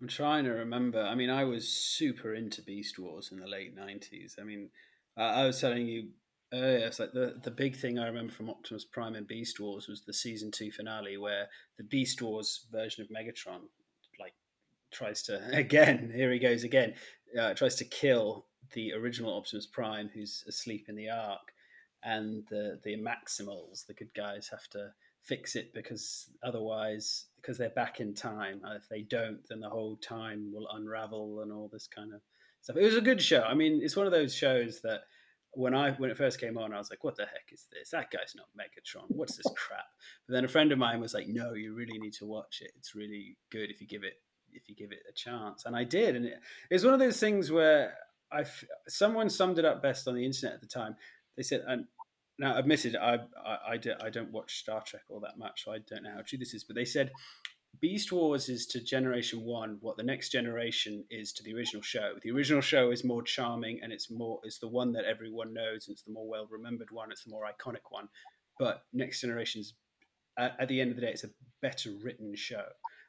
I'm trying to remember. I mean, I was super into Beast Wars in the late '90s. I mean, uh, I was telling you earlier, it's like the the big thing I remember from Optimus Prime and Beast Wars was the season two finale, where the Beast Wars version of Megatron, like, tries to [laughs] again. Here he goes again. Uh, tries to kill the original Optimus Prime, who's asleep in the Ark, and the the Maximals, the good guys, have to fix it because otherwise because they're back in time if they don't then the whole time will unravel and all this kind of stuff it was a good show i mean it's one of those shows that when i when it first came on i was like what the heck is this? That guy's not megatron. What's this crap? But then a friend of mine was like no you really need to watch it. It's really good if you give it if you give it a chance. And i did and it, it was one of those things where i someone summed it up best on the internet at the time. They said and now admitted I, I I, do, I don't watch Star Trek all that much, so I don't know how true this is. But they said Beast Wars is to Generation One what the next generation is to the original show. The original show is more charming and it's more it's the one that everyone knows. And it's the more well remembered one. It's the more iconic one. But Next Generation's at, at the end of the day, it's a better written show.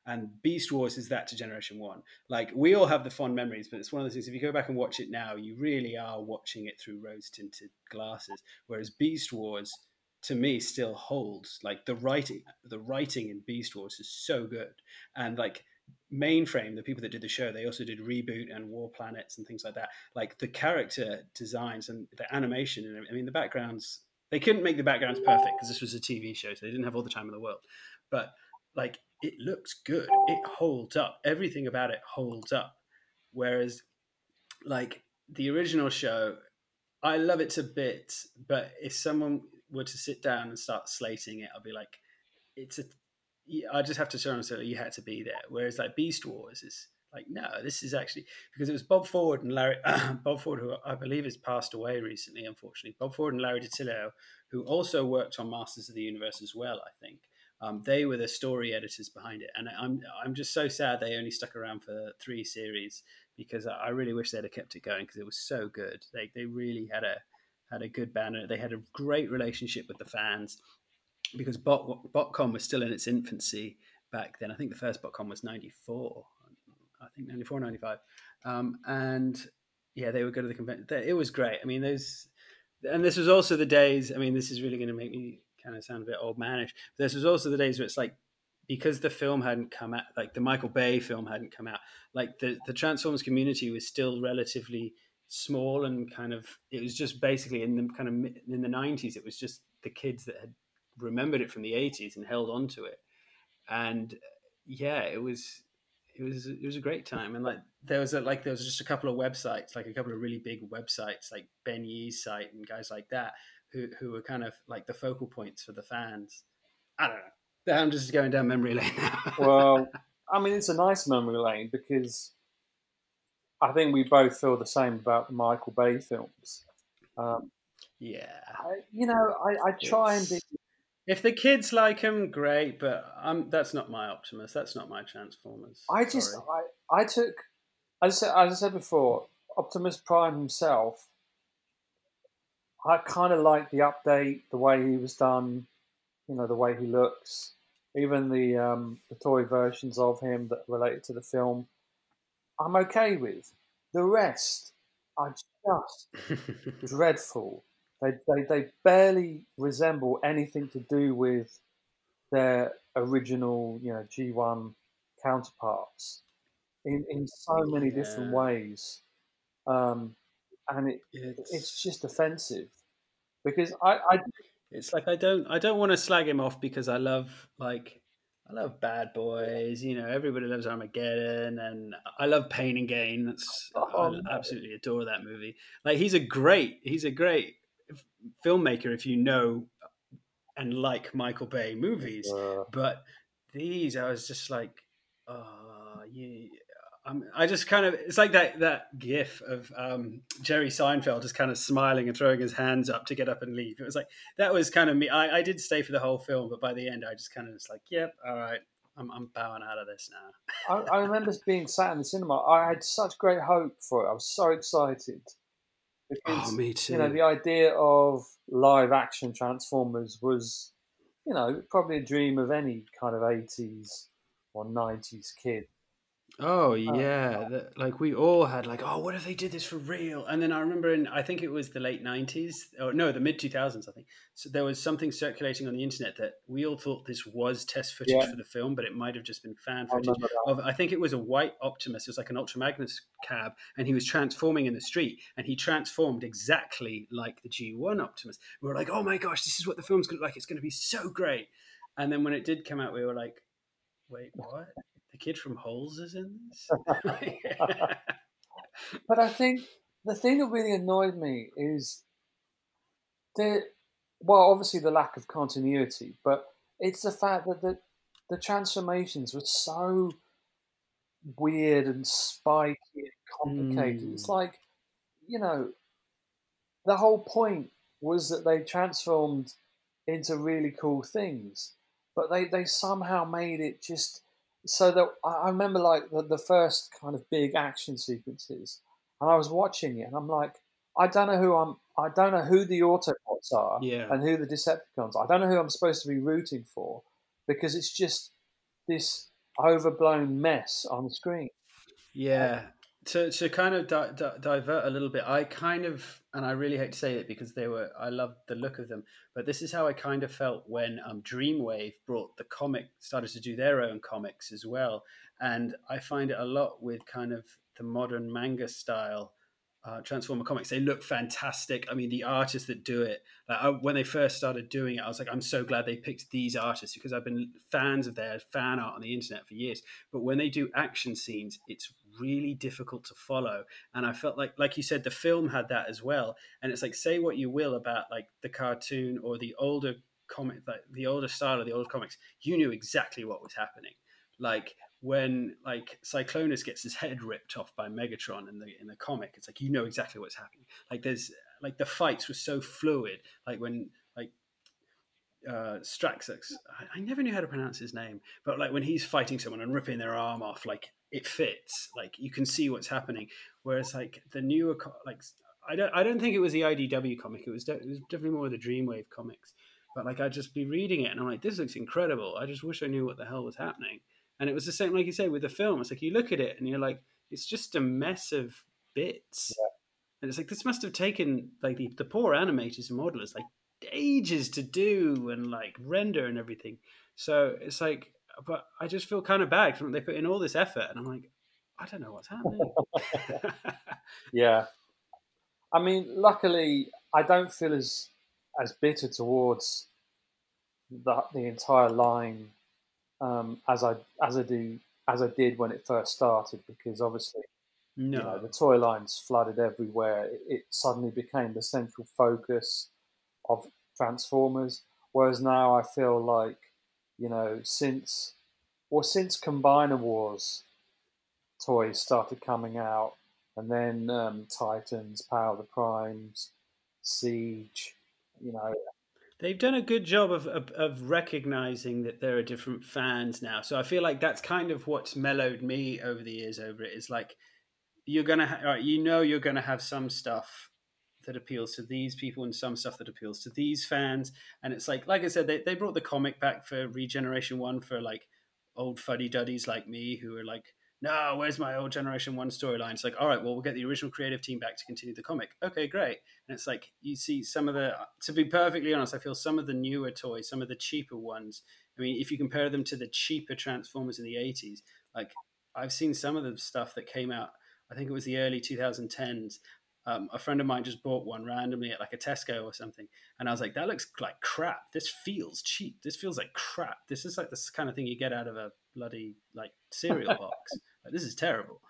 And Beast Wars is that to Generation One. Like we all have the fond memories, but it's one of those things. If you go back and watch it now, you really are watching it through rose tinted glasses. Whereas Beast Wars, to me, still holds. Like the writing, the writing in Beast Wars is so good, and like mainframe the people that did the show they also did reboot and war planets and things like that like the character designs and the animation and i mean the backgrounds they couldn't make the backgrounds perfect because this was a tv show so they didn't have all the time in the world but like it looks good. It holds up. Everything about it holds up. Whereas, like the original show, I love it to bits, but if someone were to sit down and start slating it, I'd be like, it's a. I just have to show them so you had to be there. Whereas like Beast Wars is like, no, this is actually because it was Bob Forward and Larry [clears throat] Bob Forward, who I believe has passed away recently, unfortunately. Bob Forward and Larry DiTillio, who also worked on Masters of the Universe as well, I think. Um, they were the story editors behind it, and I'm I'm just so sad they only stuck around for three series because I really wish they'd have kept it going because it was so good. They they really had a had a good banner. They had a great relationship with the fans because Bot BotCon was still in its infancy back then. I think the first BotCon was '94. I think 94, 95. Um, and yeah, they would go to the convention. It was great. I mean, those, and this was also the days. I mean, this is really going to make me kind of sound a bit old manish. This was also the days where it's like because the film hadn't come out, like the Michael Bay film hadn't come out, like the the Transformers community was still relatively small and kind of it was just basically in the kind of in the 90s it was just the kids that had remembered it from the 80s and held on to it and yeah it was it was it was a great time and like there was a, like there was just a couple of websites like a couple of really big websites like Ben Yee's site and guys like that who who were kind of like the focal points for the fans. I don't know. I'm just going down memory lane now. well, [laughs] I mean, it's a nice memory lane because I think we both feel the same about the Michael Bay films. Um, yeah, I, you know, I, I try it's, and be. If the kids like them, great, but I'm, that's not my Optimus. That's not my Transformers. I just, I, I took, as I, said, as I said before, Optimus Prime himself I kind of like the update, the way he was done, you know, the way he looks, even the um, the toy versions of him that related to the film. I'm okay with. The rest, I just [laughs] dreadful. They, they they barely resemble anything to do with their original, you know, G1 counterparts in in so many yeah. different ways. Um, and it, it's, it's just offensive because I, I it's like I don't I don't want to slag him off because I love like I love Bad Boys. You know, everybody loves Armageddon, and I love Pain and Gain. That's oh, I absolutely adore that movie. Like he's a great he's a great filmmaker if you know and like Michael Bay movies. Uh, but these, I was just like, oh, you, um, I just kind of it's like that that gif of um, Jerry Seinfeld just kind of smiling and throwing his hands up to get up and leave. It was like that was kind of me. I, I did stay for the whole film, but by the end, I just kind of was like, "Yep, all right, I'm, I'm bowing out of this now." I, I, remember [laughs] being sat in the cinema. I had such great hope for it. I was so excited. Because, oh, me too. You know, the idea of live action Transformers was, you know, probably a dream of any kind of 80s or 90s kid Oh uh, uh, yeah, the, like we all had like, oh, what if they did this for real? And then I remember in I think it was the late nineties, or no, the mid two thousands, I think. So there was something circulating on the internet that we all thought this was test footage Yeah. for the film, but it might have just been fan footage. that. Of I think it was a white Optimus. It was like an Ultra Magnus cab, and he was transforming in the street, and he transformed exactly like the G one Optimus. We were like, oh my gosh, this is what the film's going to look like. It's going to be so great. And then when it did come out, we were like, wait, what? Kid from Holes is in this? [laughs] But I think the thing that really annoyed me is the well, obviously the lack of continuity, but it's the fact that the the transformations were so weird and spiky and complicated. It's Mm. like, you know, the whole point was that they transformed into really cool things, but they, they somehow made it just so that I remember like the, the first kind of big action sequences, and I was watching it, and I'm like, I don't know who I'm, I don't know who the Autobots are, Yeah. and who the Decepticons. are. I don't know who I'm supposed to be rooting for because it's just this overblown mess on the screen. Yeah. To, to kind of di- di- divert a little bit, I kind of, and I really hate to say it because they were, I loved the look of them, but this is how I kind of felt when um, Dreamwave brought the comic, started to do their own comics as well. And I find it a lot with kind of the modern manga style uh, Transformer comics. They look fantastic. I mean, the artists that do it, like I, when they first started doing it, I was like, I'm so glad they picked these artists because I've been fans of their fan art on the internet for years. But when they do action scenes, it's really difficult to follow. And I felt like, like you said, the film had that as well. And it's like, say what you will about like the cartoon or the older comic, like the older style of the old comics, you knew exactly what was happening. Like when like Cyclonus gets his head ripped off by Megatron in the in the comic, it's like you know exactly what's happening. Like there's like the fights were so fluid. Like when uh, Straxus, I, I never knew how to pronounce his name, but like when he's fighting someone and ripping their arm off, like it fits. Like you can see what's happening. Whereas like the newer like I don't I don't think it was the IDW comic. It was de- it was definitely more the Dreamwave comics. But like I'd just be reading it and I'm like, this looks incredible. I just wish I knew what the hell was happening. And it was the same, like you say, with the film. It's like you look at it and you're like, it's just a mess of bits. And it's like this must have taken like the, the poor animators and modelers like ages to do and like render and everything. So it's like, but I just feel kind of bad because they put in all this effort, and I'm like, I don't know what's happening. [laughs] [laughs] Yeah. I mean, luckily, I don't feel as as bitter towards the the entire line um, as I as I do as I did when it first started because obviously no, you know the toy lines flooded everywhere. It, it suddenly became the central focus of Transformers. Whereas now I feel like you know since or since Combiner Wars toys started coming out, and then um, Titans, Power of the Primes, Siege, you know, They've done a good job of, of, of recognizing that there are different fans now. So I feel like that's kind of what's mellowed me over the years over it is like, you're to, ha- you know, you're to have some stuff that appeals to these people and some stuff that appeals to these fans. And it's like, like I said, they, they brought the comic back for Regeneration 1 for like old fuddy duddies like me who are like, no, where's my old Generation 1 storyline? It's like, all right, well, we'll get the original creative team back to continue the comic. Okay, great. And it's like, you see some of the, to be perfectly honest, I feel some of the newer toys, some of the cheaper ones, I mean, if you compare them to the cheaper Transformers in the 80s, like I've seen some of the stuff that came out, I think it was the early 2010s. Um, a friend of mine just bought one randomly at like a Tesco or something. And I was like, that looks like crap. This feels cheap. This feels like crap. This is like this kind of thing you get out of a bloody like cereal [laughs] box. Like, this is terrible.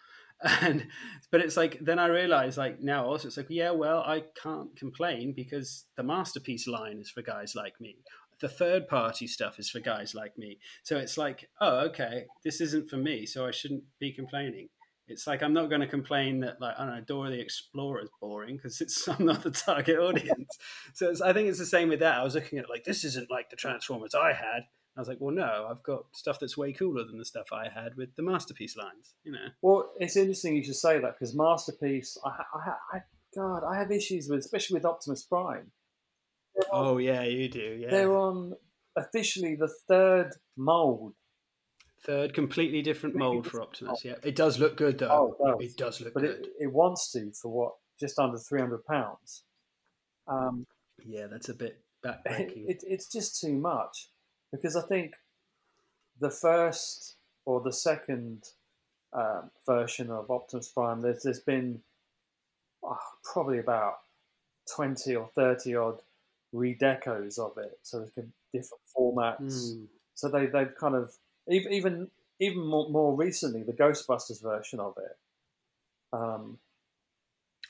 [laughs] And but it's like then I realize like now also it's like yeah well I can't complain because the masterpiece line is for guys like me. The third party stuff is for guys like me. So it's like oh okay this isn't for me so I shouldn't be complaining. It's like I'm not going to complain that like I don't know Dora the Explorer is boring because it's [laughs] I'm not the target audience. so it's, I think it's the same with that. I was looking at like this isn't like the Transformers I had. I was like, well, no, I've got stuff that's way cooler than the stuff I had with the masterpiece lines. You know. Well, it's interesting you should say that because Masterpiece, I, I, I, God, I have issues with, especially with Optimus Prime. They're on, Oh yeah, you do. Yeah. they're on officially the third mold. Third, completely different mold for Optimus. Yeah, it does look good though. Oh, it does. It does look but good. it, it wants to for what just under three hundred pounds. Um, yeah, that's a bit [laughs] backbreaking. it, it's just too much because I think the first or the second um, version of Optimus Prime, there's there's been oh, probably about twenty or thirty odd redecos of it, so there's been different formats. Hmm. So they they've kind of even even more, more recently the Ghostbusters version of it. Um,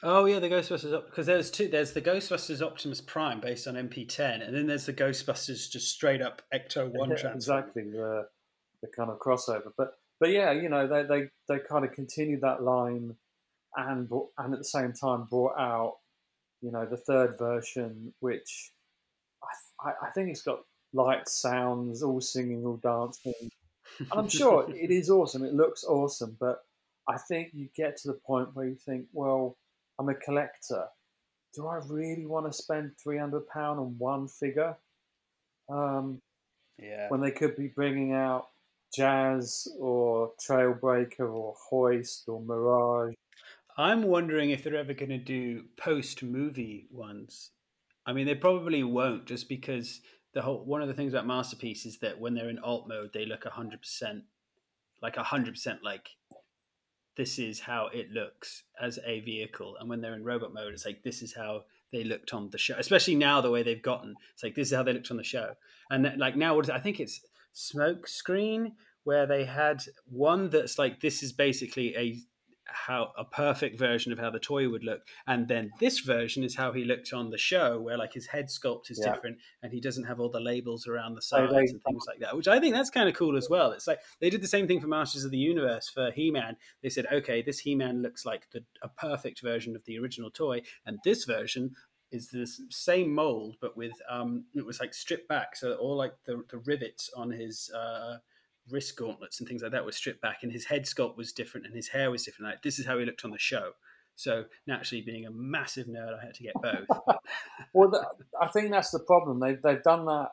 Oh yeah, the Ghostbusters because there's two. There's the Ghostbusters Optimus Prime based on MP10, and then there's the Ghostbusters just straight up Ecto [laughs] One Yeah, exactly the the kind of crossover. But but yeah, you know they they, they kind of continued that line, and and at the same time brought out you know the third version, which I I, I think it's got lights, sounds, all singing, all dancing, and I'm sure [laughs] it is awesome. It looks awesome, but I think you get to the point where you think, well, I'm a collector. Do I really want to spend three hundred pound on one figure? Um, Yeah. when they could be bringing out Jazz or Trailbreaker or Hoist or Mirage. I'm wondering if they're ever going to do post movie ones. I mean, they probably won't, just because the whole one of the things about Masterpiece is that when they're in alt mode, they look hundred percent, like hundred percent, like this is how it looks as a vehicle. And when they're in robot mode, it's like this is how they looked on the show. Especially now, the way they've gotten, it's like this is how they looked on the show. And then, like now, what is it? I think it's Smoke Screen where they had one that's like this is basically a how a perfect version of how the toy would look. And then this version is how he looked on the show where like his head sculpt is Yeah. different and he doesn't have all the labels around the sides and things like that which i think that's kind of cool as well. It's like they did the same thing for masters of the universe for he-man. They said okay this he-man looks like the, a perfect version of the original toy and this version is the same mold but with um it was like stripped back so all like the, the rivets on his uh wrist gauntlets and things like that were stripped back, and his head sculpt was different, and his hair was different. Like this is how he looked on the show. So naturally, being a massive nerd, I had to get both. [laughs] Well, th I think that's the problem. They've, they've done that.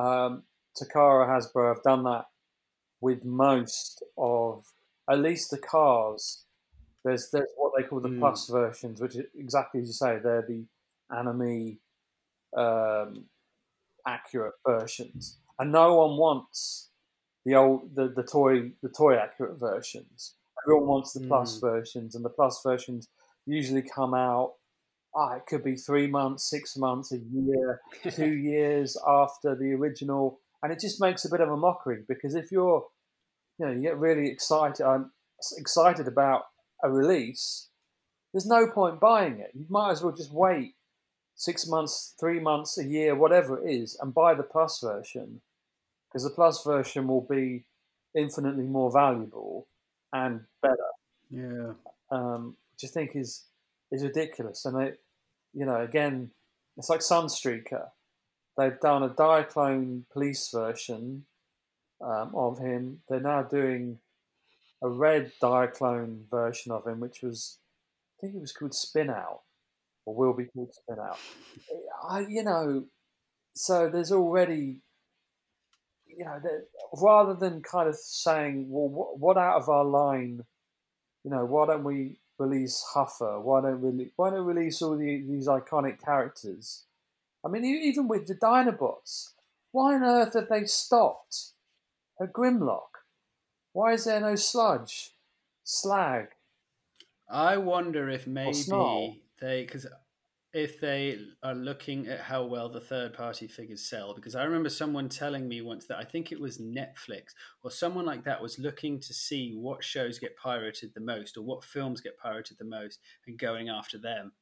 Um, Takara Hasbro have done that with most of, at least the cars. There's there's what they call the Mm. plus versions, which is exactly as you say, they're the anime um, accurate versions, and no one wants the old the, the toy the toy accurate versions. Everyone wants the plus versions, and the plus versions usually come out. Ah, it could be three months, six months, a year, [laughs] two years after the original, and it just makes a bit of a mockery because if you're, you know, you get really excited, um, excited about a release, there's no point buying it. You might as well just wait six months, three months, a year, whatever it is, and buy the plus version because the plus version will be infinitely more valuable and better yeah, um, which I think is is ridiculous. And it, you know, again, it's like Sunstreaker. They've done a Diaclone police version um, of him. They're now doing a red Diaclone version of him, which was, I think it was called Spin Out, or will be called Spin Out. I, you know, so there's already, you know, rather than kind of saying, well, what, what out of our line you know, why don't we release Huffer? Why don't we? Why don't we release all the, these iconic characters? I mean, even with the Dinobots, why on earth have they stopped a Grimlock? Why is there no Sludge, Slag? I wonder if maybe they because if they are looking at how well the third party figures sell because i remember someone telling me once that i think it was netflix or someone like that was looking to see what shows get pirated the most or what films get pirated the most and going after them.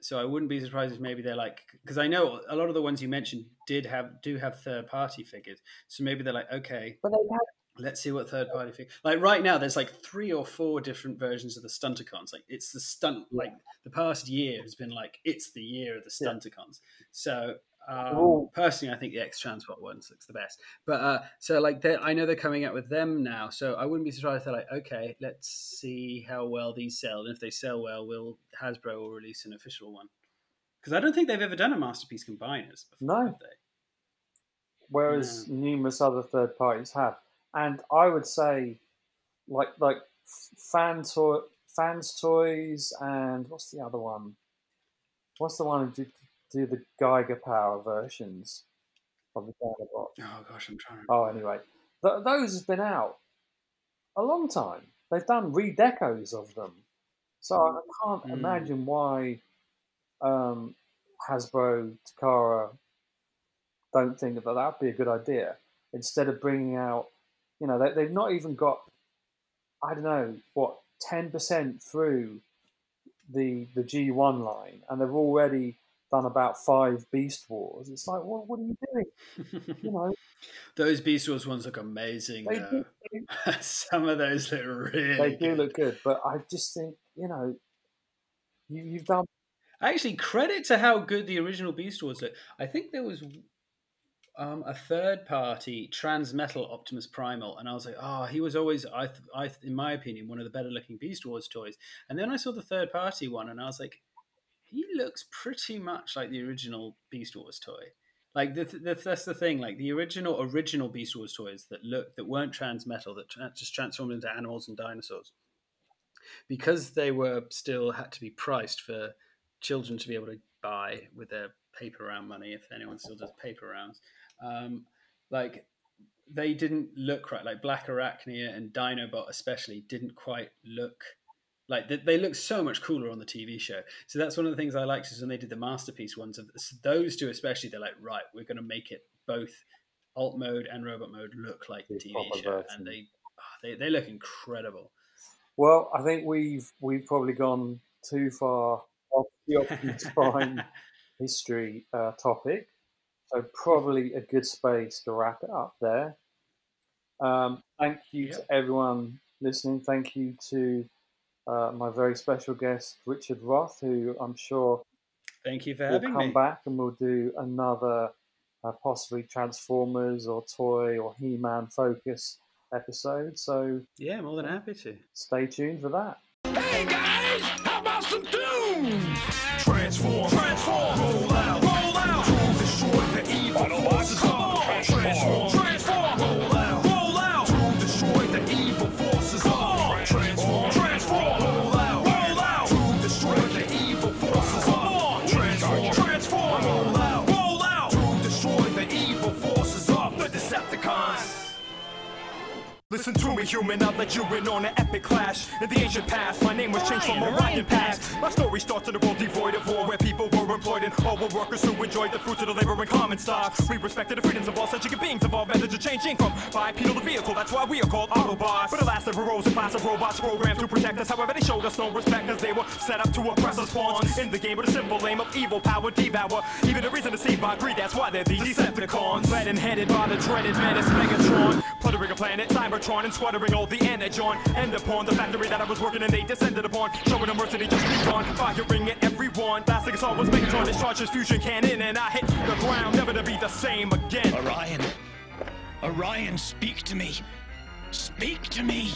So i wouldn't be surprised if maybe they're like because i know a lot of the ones you mentioned did have do have third party figures. So maybe they're like okay. But they had Let's see what third party figure. Like right now, there's like three or four different versions of the Stunticons. Like it's the stunt. Like the past year has been like it's the year of the Yeah. Stunticons. So um, all- personally, I think the X-Transbots ones looks the best. But uh, so like I know they're coming out with them now. So I wouldn't be surprised if they're like, okay, let's see how well these sell. And if they sell well, will Hasbro will release an official one. Because I don't think they've ever done a masterpiece combiners before. No. have they? whereas numerous other third parties have. And I would say, like like fan toy, fans toys, and what's the other one? What's the one who do, do the Gigapower versions of the Dinobot? Oh gosh, I'm trying. Oh, anyway, th- those have been out a long time. They've done redecos of them, so I can't Mm. imagine why um, Hasbro, Takara don't think that that'd be a good idea. Instead of bringing out, you know, they, they've not even got, I don't know, what ten percent through the the G one line, and they've already done about five Beast Wars. It's like, what, what are you doing? [laughs] You know, Those Beast Wars ones look amazing. they though. [laughs] do, Some of those look really. they do good. look good, but I just think you know you, you've done Actually, credit to how good the original Beast Wars look. I think there was um, a third party Transmetal Optimus Primal, and I was like, oh, he was always, I, th- I, th- in my opinion, one of the better looking Beast Wars toys. And then I saw the third party one, and I was like, he looks pretty much like the original Beast Wars toy. Like the, the, that's the thing. Like the original original Beast Wars toys that look that weren't transmetal that tra- just transformed into animals and dinosaurs, because they were still had to be priced for children to be able to buy with their paper round money, if anyone still does paper rounds. Um, like they didn't look right. Like Black Arachnia and Dinobot, especially, didn't quite look like they, they look so much cooler on the TV show. So that's one of the things I liked is when they did the masterpiece ones of those two, especially. They're like, right, we're going to make it both alt mode and robot mode look like the TV show, version. and they, oh, they they look incredible. Well, I think we've we've probably gone too far off the [laughs] Optimus Prime history uh, topic, so probably a good space to wrap it up there. Um, thank you Yep. to everyone listening. Thank you to uh, my very special guest Richard Roth, who I'm sure Thank you for will having come me. back and we'll do another uh, possibly Transformers or toy or He-Man focus episode. So Yeah, more than happy to. stay tuned for that. Hey guys, how about some doom? Transform, transform, listen to me, human, I'll let you in on an epic clash. In the ancient past, my name was changed from Orion Pax. My story starts in a world devoid of war, where people were employed and all were workers who enjoyed the fruits of the labor and common stock. We respected the freedoms of all sentient beings of all methods of changing from bipedal to vehicle. That's why we are called Autobots. But alas, there arose a class of robots programmed to protect us. However, they showed us no respect as they were set up to oppress us pawns. In the game with a simple aim of evil power devour. Even a reason to see by greed, that's why they're the Decepticons. Led and headed by the dreaded menace Megatron. Plundering a planet, Cybertron, and squattering all the energon. And upon the factory that I was working in, they descended upon. Showing them mercy, just begun. Firing at everyone. Last thing I saw was Megatron discharge his fusion cannon. And I hit the ground, never to be the same again. Orion. Orion, speak to me. Speak to me.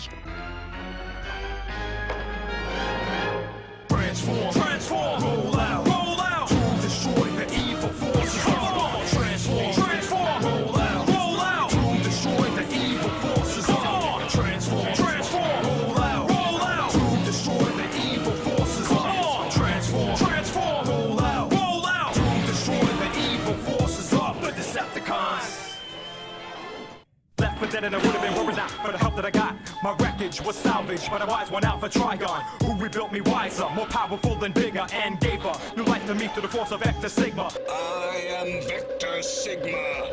Dead and I would have been worried not for the help that I got. My wreckage was salvaged, but I wise one Alpha Trion, who rebuilt me wiser, more powerful and bigger, and gave her new life to me through the force of Vector Sigma. I am Vector Sigma.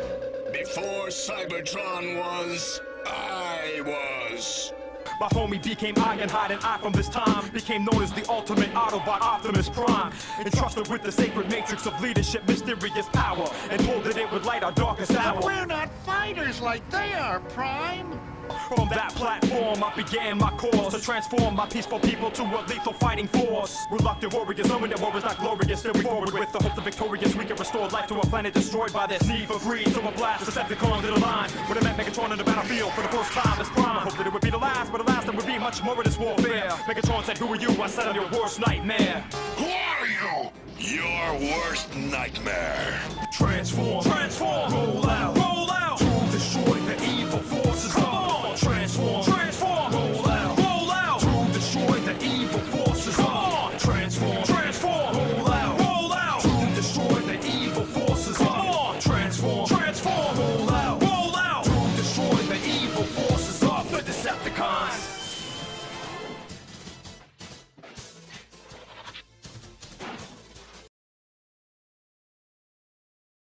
Before Cybertron was, I was. My homie became Ironhide, and I from this time became known as the ultimate Autobot Optimus Prime. Entrusted with the sacred matrix of leadership, mysterious power, and told that it would light our darkest hour. We're not fighters like they are, Prime. From that platform, I began my course to transform my peaceful people to a lethal fighting force. Reluctant warriors, knowing that war is not glorious, still we forward with the hope that victorious we can restore life to a planet destroyed by this need for greed. So I blast Decepticons in the line. When I met Megatron on the battlefield for the first time, it's prime. I hope that it would be the last, but alas, there would be much more of this warfare. Megatron said, Who are you? I said, I'm your worst nightmare. Who are you? Your worst nightmare. Transform, transform, roll out,